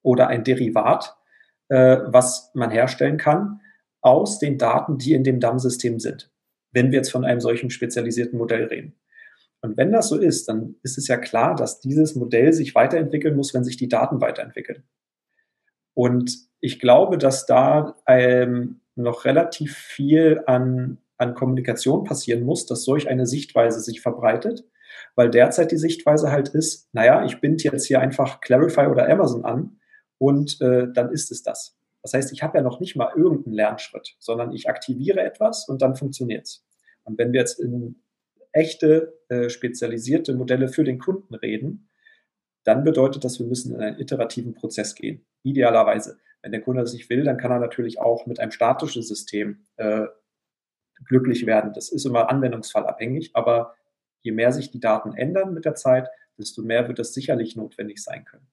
oder ein Derivat, äh, was man herstellen kann aus den Daten, die in dem DAM-System sind, wenn wir jetzt von einem solchen spezialisierten Modell reden. Und wenn das so ist, dann ist es ja klar, dass dieses Modell sich weiterentwickeln muss, wenn sich die Daten weiterentwickeln. Und ich glaube, dass da ähm, noch relativ viel an, an Kommunikation passieren muss, dass solch eine Sichtweise sich verbreitet, weil derzeit die Sichtweise halt ist, naja, ich binde jetzt hier einfach Clarify oder Amazon an und äh, dann ist es das. Das heißt, ich habe ja noch nicht mal irgendeinen Lernschritt, sondern ich aktiviere etwas und dann funktioniert es. Und wenn wir jetzt in echte, äh, spezialisierte Modelle für den Kunden reden, dann bedeutet das, wir müssen in einen iterativen Prozess gehen. Idealerweise. Wenn der Kunde das nicht will, dann kann er natürlich auch mit einem statischen System äh, glücklich werden. Das ist immer anwendungsfallabhängig, aber je mehr sich die Daten ändern mit der Zeit, desto mehr wird das sicherlich notwendig sein können.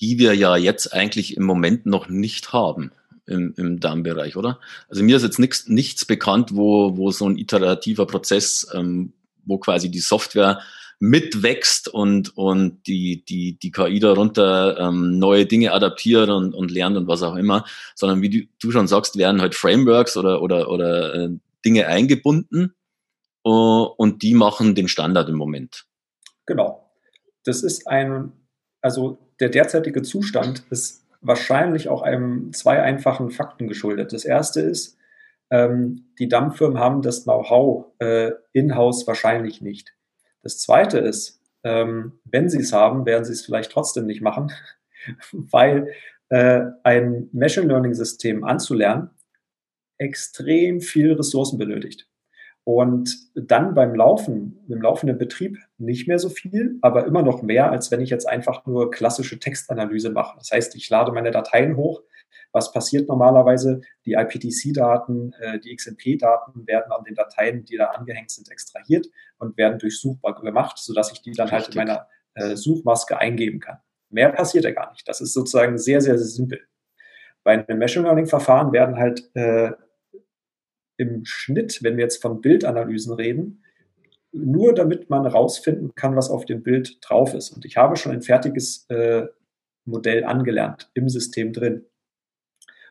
Die wir ja jetzt eigentlich im Moment noch nicht haben im, im Darmbereich, oder? Also mir ist jetzt nichts, nichts bekannt, wo, wo so ein iterativer Prozess, ähm, wo quasi die Software mitwächst und, und die, die, die KI darunter ähm, neue Dinge adaptiert und, und lernt und was auch immer, sondern wie du, du schon sagst, werden halt Frameworks oder, oder, oder äh, Dinge eingebunden uh, und die machen den Standard im Moment. Genau. Das ist ein, also der derzeitige Zustand ist wahrscheinlich auch einem zwei einfachen Fakten geschuldet. Das erste ist, ähm, die Dampffirmen haben das Know-how äh, in-house wahrscheinlich nicht. Das zweite ist, ähm, wenn sie es haben, werden sie es vielleicht trotzdem nicht machen, weil äh, ein Machine Learning System anzulernen extrem viel Ressourcen benötigt. Und dann beim Laufen, im laufenden Betrieb nicht mehr so viel, aber immer noch mehr, als wenn ich jetzt einfach nur klassische Textanalyse mache. Das heißt, ich lade meine Dateien hoch. Was passiert normalerweise? Die IPTC-Daten, äh, die XMP-Daten werden an den Dateien, die da angehängt sind, extrahiert und werden durchsuchbar gemacht, sodass ich die dann Richtig. halt in meiner äh, Suchmaske eingeben kann. Mehr passiert ja gar nicht. Das ist sozusagen sehr, sehr, sehr simpel. Bei einem Machine Learning-Verfahren werden halt äh, im Schnitt, wenn wir jetzt von Bildanalysen reden, nur damit man rausfinden kann, was auf dem Bild drauf ist. Und ich habe schon ein fertiges äh, Modell angelernt im System drin.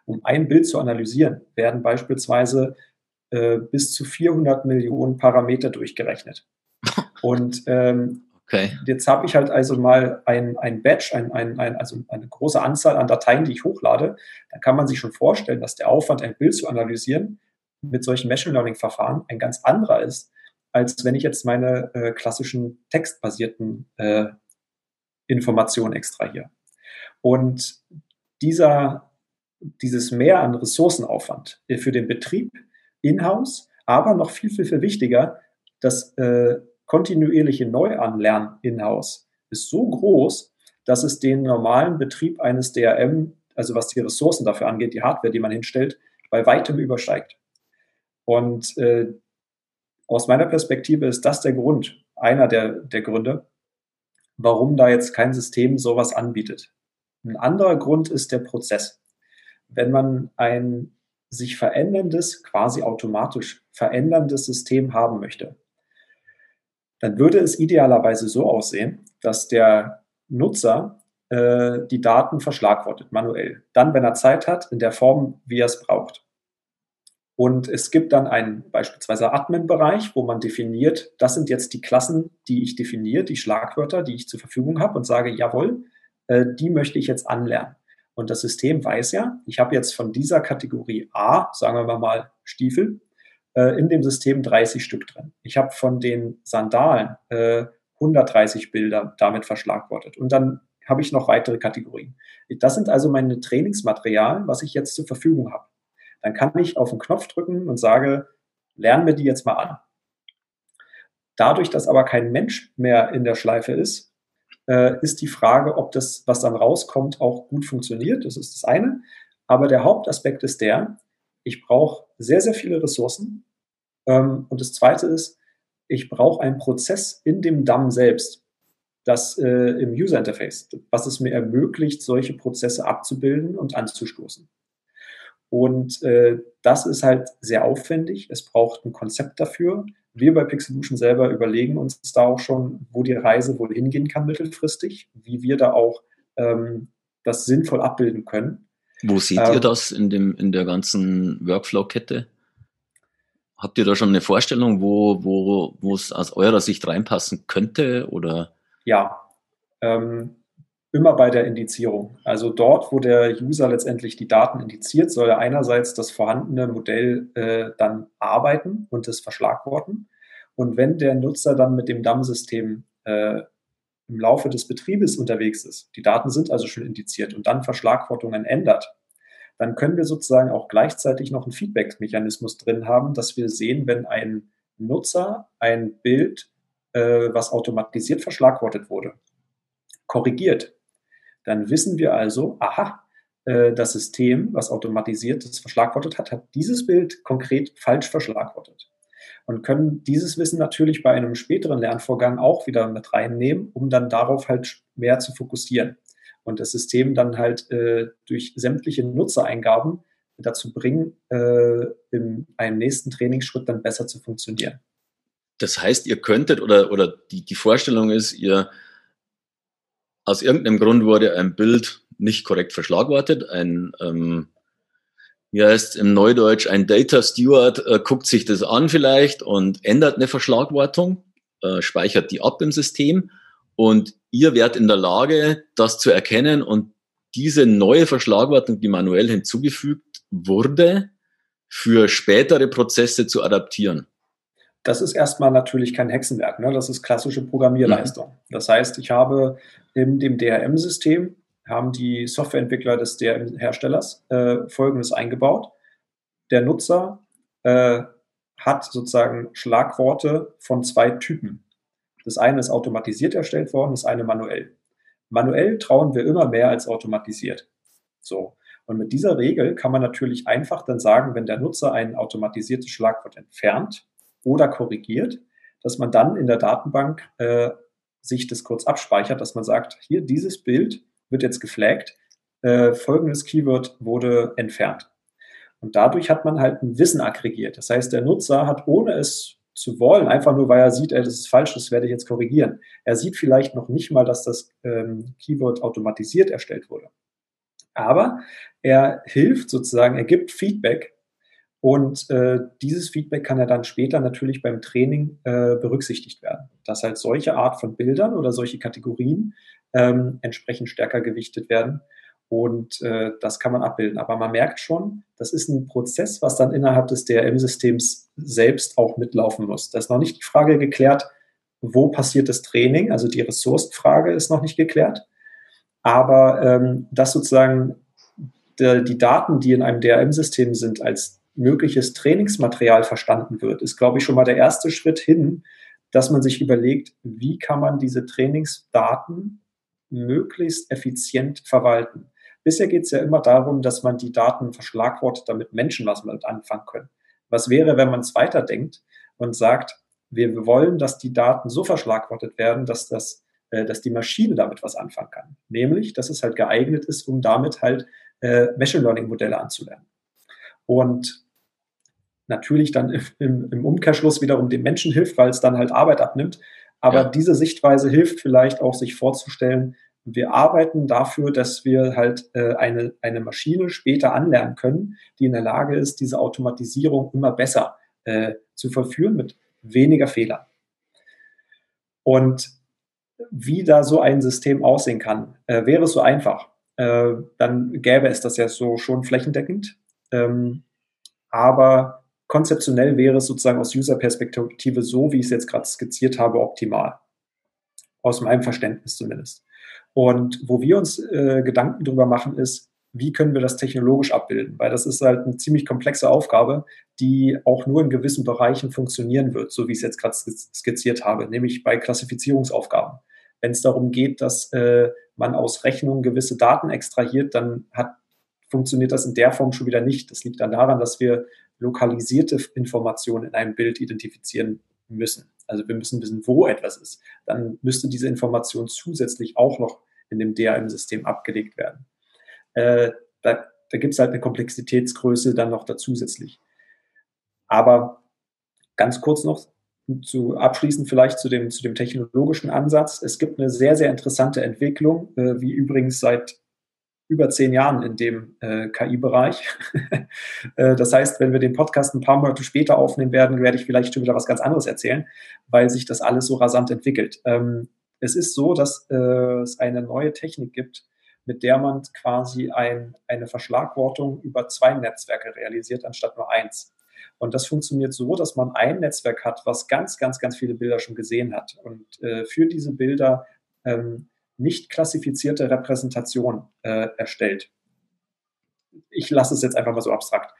Um ein Bild zu analysieren, werden beispielsweise äh, bis zu 400 Millionen Parameter durchgerechnet. Und ähm, okay. jetzt habe ich halt also mal ein, ein Batch, ein, ein, ein, also eine große Anzahl an Dateien, die ich hochlade. Da kann man sich schon vorstellen, dass der Aufwand, ein Bild zu analysieren, mit solchen Machine Learning Verfahren ein ganz anderer ist, als wenn ich jetzt meine äh, klassischen textbasierten äh, Informationen extrahiere. Und dieser, dieses Mehr an Ressourcenaufwand für den Betrieb in-house, aber noch viel, viel, viel wichtiger, das äh, kontinuierliche Neuanlernen in-house ist so groß, dass es den normalen Betrieb eines DRM, also was die Ressourcen dafür angeht, die Hardware, die man hinstellt, bei weitem übersteigt. Und äh, aus meiner Perspektive ist das der Grund, einer der, der Gründe, warum da jetzt kein System sowas anbietet. Ein anderer Grund ist der Prozess. Wenn man ein sich veränderndes, quasi automatisch veränderndes System haben möchte, dann würde es idealerweise so aussehen, dass der Nutzer äh, die Daten verschlagwortet, manuell. Dann, wenn er Zeit hat, in der Form, wie er es braucht. Und es gibt dann einen beispielsweise Admin-Bereich, wo man definiert, das sind jetzt die Klassen, die ich definiere, die Schlagwörter, die ich zur Verfügung habe und sage, jawohl, äh, die möchte ich jetzt anlernen. Und das System weiß ja, ich habe jetzt von dieser Kategorie A, sagen wir mal Stiefel, äh, in dem System 30 Stück drin. Ich habe von den Sandalen äh, 130 Bilder damit verschlagwortet. Und dann habe ich noch weitere Kategorien. Das sind also meine Trainingsmaterialien, was ich jetzt zur Verfügung habe dann kann ich auf den Knopf drücken und sage, lernen wir die jetzt mal an. Dadurch, dass aber kein Mensch mehr in der Schleife ist, äh, ist die Frage, ob das, was dann rauskommt, auch gut funktioniert. Das ist das eine. Aber der Hauptaspekt ist der, ich brauche sehr, sehr viele Ressourcen. Ähm, und das zweite ist, ich brauche einen Prozess in dem DAM selbst, das äh, im User Interface, was es mir ermöglicht, solche Prozesse abzubilden und anzustoßen. Und äh, das ist halt sehr aufwendig. Es braucht ein Konzept dafür. Wir bei Pixelution selber überlegen uns da auch schon, wo die Reise wohl hingehen kann mittelfristig, wie wir da auch ähm, das sinnvoll abbilden können. Wo seht ähm, ihr das in, dem, in der ganzen Workflow-Kette? Habt ihr da schon eine Vorstellung, wo, wo, wo es aus eurer Sicht reinpassen könnte? Oder? Ja, ähm, immer bei der Indizierung. Also dort, wo der User letztendlich die Daten indiziert, soll er einerseits das vorhandene Modell äh, dann arbeiten und es verschlagworten. Und wenn der Nutzer dann mit dem DAM-System äh, im Laufe des Betriebes unterwegs ist, die Daten sind also schon indiziert und dann Verschlagwortungen ändert, dann können wir sozusagen auch gleichzeitig noch einen Feedback-Mechanismus drin haben, dass wir sehen, wenn ein Nutzer ein Bild, äh, was automatisiert verschlagwortet wurde, korrigiert, dann wissen wir also, aha, äh, das System, was automatisiert das verschlagwortet hat, hat dieses Bild konkret falsch verschlagwortet. Und können dieses Wissen natürlich bei einem späteren Lernvorgang auch wieder mit reinnehmen, um dann darauf halt mehr zu fokussieren. und das System dann halt äh, durch sämtliche Nutzereingaben dazu bringen, äh, in einem nächsten Trainingsschritt dann besser zu funktionieren. Das heißt, ihr könntet oder, oder die, die Vorstellung ist, ihr aus irgendeinem Grund wurde ein Bild nicht korrekt verschlagwortet. Ein, ähm, wie heißt im Neudeutsch, ein Data Steward äh, guckt sich das an vielleicht und ändert eine Verschlagwortung, äh, speichert die ab im System und ihr werdet in der Lage, das zu erkennen und diese neue Verschlagwortung, die manuell hinzugefügt wurde, für spätere Prozesse zu adaptieren. Das ist erstmal natürlich kein Hexenwerk, ne? das ist klassische Programmierleistung. Mhm. Das heißt, ich habe in dem DRM-System, haben die Softwareentwickler des DRM-Herstellers äh, Folgendes eingebaut. Der Nutzer äh, hat sozusagen Schlagworte von zwei Typen. Das eine ist automatisiert erstellt worden, das eine manuell. Manuell trauen wir immer mehr als automatisiert. So. Und mit dieser Regel kann man natürlich einfach dann sagen, wenn der Nutzer ein automatisiertes Schlagwort entfernt, oder korrigiert, dass man dann in der Datenbank äh, sich das kurz abspeichert, dass man sagt, hier dieses Bild wird jetzt geflaggt, äh, folgendes Keyword wurde entfernt. Und dadurch hat man halt ein Wissen aggregiert. Das heißt, der Nutzer hat, ohne es zu wollen, einfach nur weil er sieht, ey, das ist falsch, das werde ich jetzt korrigieren. Er sieht vielleicht noch nicht mal, dass das ähm, Keyword automatisiert erstellt wurde. Aber er hilft sozusagen, er gibt Feedback und äh, dieses Feedback kann ja dann später natürlich beim Training äh, berücksichtigt werden, dass halt solche Art von Bildern oder solche Kategorien ähm, entsprechend stärker gewichtet werden. Und äh, das kann man abbilden. Aber man merkt schon, das ist ein Prozess, was dann innerhalb des DRM-Systems selbst auch mitlaufen muss. Da ist noch nicht die Frage geklärt, wo passiert das Training, also die Ressourcenfrage ist noch nicht geklärt. Aber ähm, dass sozusagen die, die Daten, die in einem DRM-System sind, als mögliches Trainingsmaterial verstanden wird, ist, glaube ich, schon mal der erste Schritt hin, dass man sich überlegt, wie kann man diese Trainingsdaten möglichst effizient verwalten. Bisher geht es ja immer darum, dass man die Daten verschlagwortet, damit Menschen was mit anfangen können. Was wäre, wenn man es weiterdenkt und sagt, wir wollen, dass die Daten so verschlagwortet werden, dass, das, äh, dass die Maschine damit was anfangen kann. Nämlich, dass es halt geeignet ist, um damit halt äh, Machine Learning Modelle anzulernen. Und natürlich dann im, im Umkehrschluss wiederum dem Menschen hilft, weil es dann halt Arbeit abnimmt. Aber ja. diese Sichtweise hilft vielleicht auch, sich vorzustellen, wir arbeiten dafür, dass wir halt äh, eine, eine Maschine später anlernen können, die in der Lage ist, diese Automatisierung immer besser äh, zu verführen mit weniger Fehlern. Und wie da so ein System aussehen kann, äh, wäre es so einfach. Äh, dann gäbe es das ja so schon flächendeckend. Ähm, aber konzeptionell wäre es sozusagen aus User-Perspektive so, wie ich es jetzt gerade skizziert habe, optimal. Aus meinem Verständnis zumindest. Und wo wir uns äh, Gedanken drüber machen, ist, wie können wir das technologisch abbilden? Weil das ist halt eine ziemlich komplexe Aufgabe, die auch nur in gewissen Bereichen funktionieren wird, so wie ich es jetzt gerade skizziert habe, nämlich bei Klassifizierungsaufgaben. Wenn es darum geht, dass äh, man aus Rechnungen gewisse Daten extrahiert, dann hat, funktioniert das in der Form schon wieder nicht. Das liegt dann daran, dass wir lokalisierte Informationen in einem Bild identifizieren müssen. Also wir müssen wissen, wo etwas ist. Dann müsste diese Information zusätzlich auch noch in dem DRM-System abgelegt werden. Äh, da da gibt es halt eine Komplexitätsgröße dann noch da zusätzlich. Aber ganz kurz noch zu abschließen vielleicht zu dem, zu dem technologischen Ansatz. Es gibt eine sehr, sehr interessante Entwicklung, äh, wie übrigens seit über zehn Jahren in dem äh, KI-Bereich. äh, das heißt, wenn wir den Podcast ein paar Monate später aufnehmen werden, werde ich vielleicht schon wieder was ganz anderes erzählen, weil sich das alles so rasant entwickelt. Ähm, es ist so, dass äh, es eine neue Technik gibt, mit der man quasi ein, eine Verschlagwortung über zwei Netzwerke realisiert, anstatt nur eins. Und das funktioniert so, dass man ein Netzwerk hat, was ganz, ganz, ganz viele Bilder schon gesehen hat. Und äh, für diese Bilder ähm, nicht klassifizierte Repräsentation äh, erstellt. Ich lasse es jetzt einfach mal so abstrakt.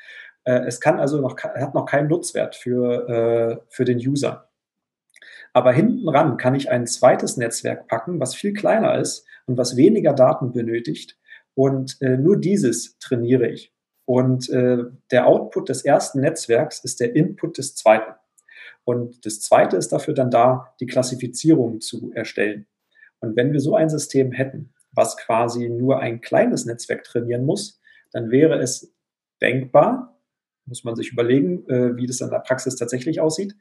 Äh, es kann also noch, hat noch keinen Nutzwert für, äh, für den User. Aber hinten ran kann ich ein zweites Netzwerk packen, was viel kleiner ist und was weniger Daten benötigt. Und äh, nur dieses trainiere ich. Und äh, der Output des ersten Netzwerks ist der Input des zweiten. Und das zweite ist dafür dann da, die Klassifizierung zu erstellen. Und wenn wir so ein System hätten, was quasi nur ein kleines Netzwerk trainieren muss, dann wäre es denkbar, muss man sich überlegen, äh, wie das in der Praxis tatsächlich aussieht,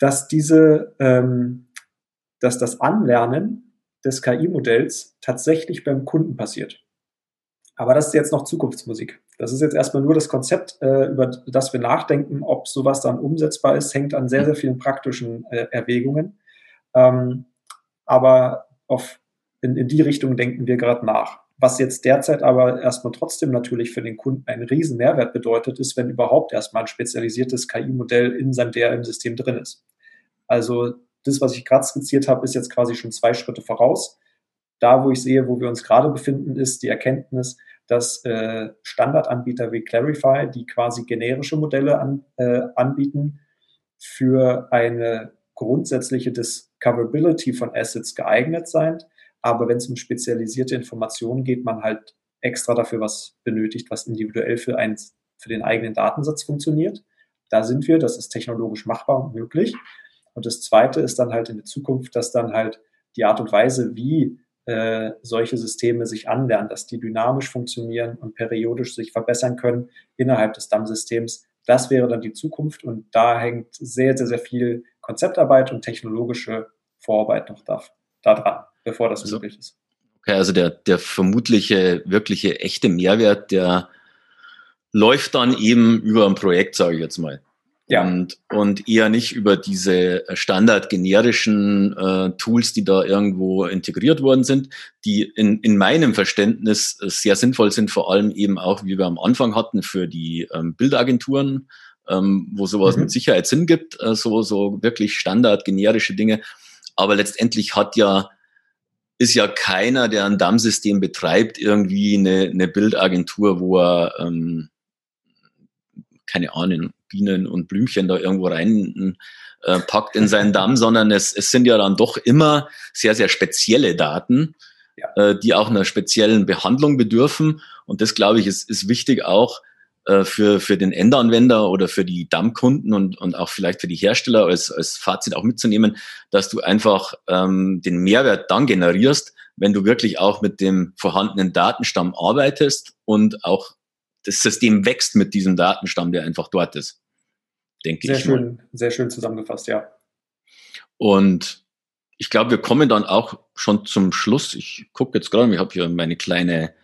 dass diese, ähm, dass das Anlernen des KI-Modells tatsächlich beim Kunden passiert. Aber das ist jetzt noch Zukunftsmusik. Das ist jetzt erstmal nur das Konzept, äh, über das wir nachdenken. Ob sowas dann umsetzbar ist, hängt an sehr, sehr vielen praktischen äh, Erwägungen. Ähm, aber auf, in, in die Richtung denken wir gerade nach. Was jetzt derzeit aber erstmal trotzdem natürlich für den Kunden einen riesen Mehrwert bedeutet, ist, wenn überhaupt erstmal ein spezialisiertes KI-Modell in seinem DRM-System drin ist. Also das, was ich gerade skizziert habe, ist jetzt quasi schon zwei Schritte voraus. Da, wo ich sehe, wo wir uns gerade befinden, ist die Erkenntnis, dass äh, Standardanbieter wie Clarify, die quasi generische Modelle an, äh, anbieten, für eine grundsätzliche Discoverability von Assets geeignet sein. Aber wenn es um spezialisierte Informationen geht, man halt extra dafür was benötigt, was individuell für, ein, für den eigenen Datensatz funktioniert. Da sind wir, das ist technologisch machbar und möglich. Und das Zweite ist dann halt in der Zukunft, dass dann halt die Art und Weise, wie äh, solche Systeme sich anlernen, dass die dynamisch funktionieren und periodisch sich verbessern können innerhalb des DAM-Systems. Das wäre dann die Zukunft und da hängt sehr, sehr, sehr viel Konzeptarbeit und technologische Vorarbeit noch da, da dran, bevor das also, möglich ist. Okay, also der, der vermutliche, wirkliche, echte Mehrwert, der läuft dann eben über ein Projekt, sage ich jetzt mal. Ja. Und, und eher nicht über diese standard-generischen äh, Tools, die da irgendwo integriert worden sind, die in, in meinem Verständnis sehr sinnvoll sind, vor allem eben auch, wie wir am Anfang hatten, für die ähm, Bildagenturen, ähm, wo sowas mhm. mit Sicherheit Sinn gibt, äh, so, so wirklich standard-generische Dinge. Aber letztendlich hat ja ist ja keiner, der ein DAM-System betreibt, irgendwie eine, eine Bildagentur, wo er ähm, keine Ahnung, Bienen und Blümchen da irgendwo rein äh, packt in seinen Damm, sondern es, es sind ja dann doch immer sehr, sehr spezielle Daten, ja. äh, die auch einer speziellen Behandlung bedürfen. Und das, glaube ich, ist, ist wichtig auch äh, für, für den Endanwender oder für die Dammkunden und, und auch vielleicht für die Hersteller als, als Fazit auch mitzunehmen, dass du einfach ähm, den Mehrwert dann generierst, wenn du wirklich auch mit dem vorhandenen Datenstamm arbeitest und auch das System wächst mit diesem Datenstamm, der einfach dort ist. Denke sehr ich. Sehr schön, sehr schön zusammengefasst, ja. Und ich glaube, wir kommen dann auch schon zum Schluss. Ich gucke jetzt gerade, ich habe hier meine kleine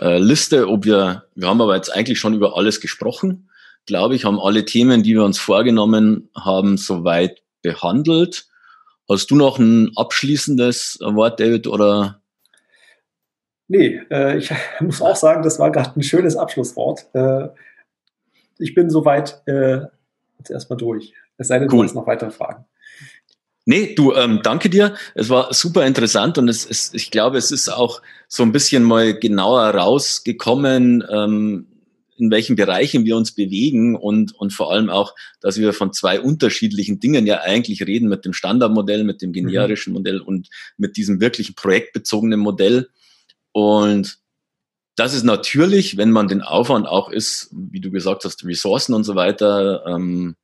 äh, Liste, ob wir, wir haben aber jetzt eigentlich schon über alles gesprochen. Glaube ich, haben alle Themen, die wir uns vorgenommen haben, soweit behandelt. Hast du noch ein abschließendes Wort, David, oder Nee, äh, ich muss auch sagen, das war gerade ein schönes Abschlusswort. Äh, ich bin soweit äh, jetzt erstmal durch. Es sei denn, cool. du hast noch weitere Fragen. Nee, du, ähm, danke dir. Es war super interessant und es ist, ich glaube, es ist auch so ein bisschen mal genauer rausgekommen, ähm, in welchen Bereichen wir uns bewegen und, und vor allem auch, dass wir von zwei unterschiedlichen Dingen ja eigentlich reden, mit dem Standardmodell, mit dem mhm. generischen mhm. Modell und mit diesem wirklichen projektbezogenen Modell. Und das ist natürlich, wenn man den Aufwand auch ist, wie du gesagt hast, Ressourcen und so weiter, ähm,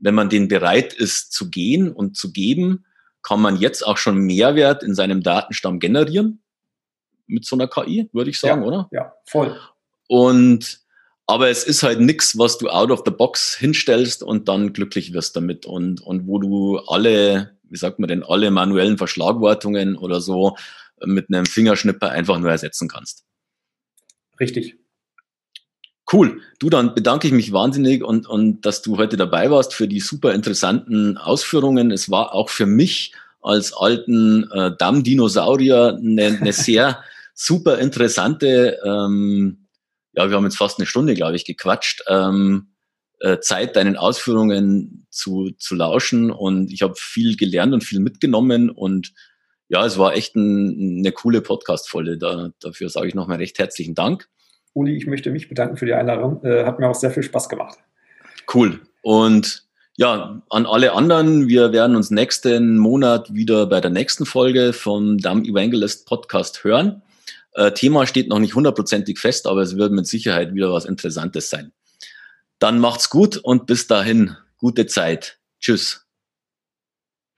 wenn man den bereit ist zu gehen und zu geben, kann man jetzt auch schon Mehrwert in seinem Datenstamm generieren mit so einer KI, würde ich sagen, ja, oder? Ja, voll. Und aber es ist halt nichts, was du out of the box hinstellst und dann glücklich wirst damit und, und wo du alle, wie sagt man denn, alle manuellen Verschlagwortungen oder so mit einem Fingerschnipper einfach nur ersetzen kannst. Richtig. Cool. Du, dann bedanke ich mich wahnsinnig und, und dass du heute dabei warst für die super interessanten Ausführungen. Es war auch für mich als alten äh, Damm-Dinosaurier eine, eine sehr super interessante, ähm, ja, wir haben jetzt fast eine Stunde, glaube ich, gequatscht, ähm, äh, Zeit, deinen Ausführungen zu, zu lauschen. Und ich habe viel gelernt und viel mitgenommen und ja, es war echt ein, eine coole Podcast-Folge. Da, dafür sage ich nochmal recht herzlichen Dank. Uli, ich möchte mich bedanken für die Einladung. Äh, hat mir auch sehr viel Spaß gemacht. Cool. Und ja, an alle anderen, wir werden uns nächsten Monat wieder bei der nächsten Folge vom Dumb Evangelist Podcast hören. Äh, Thema steht noch nicht hundertprozentig fest, aber es wird mit Sicherheit wieder was Interessantes sein. Dann macht's gut und bis dahin, gute Zeit. Tschüss.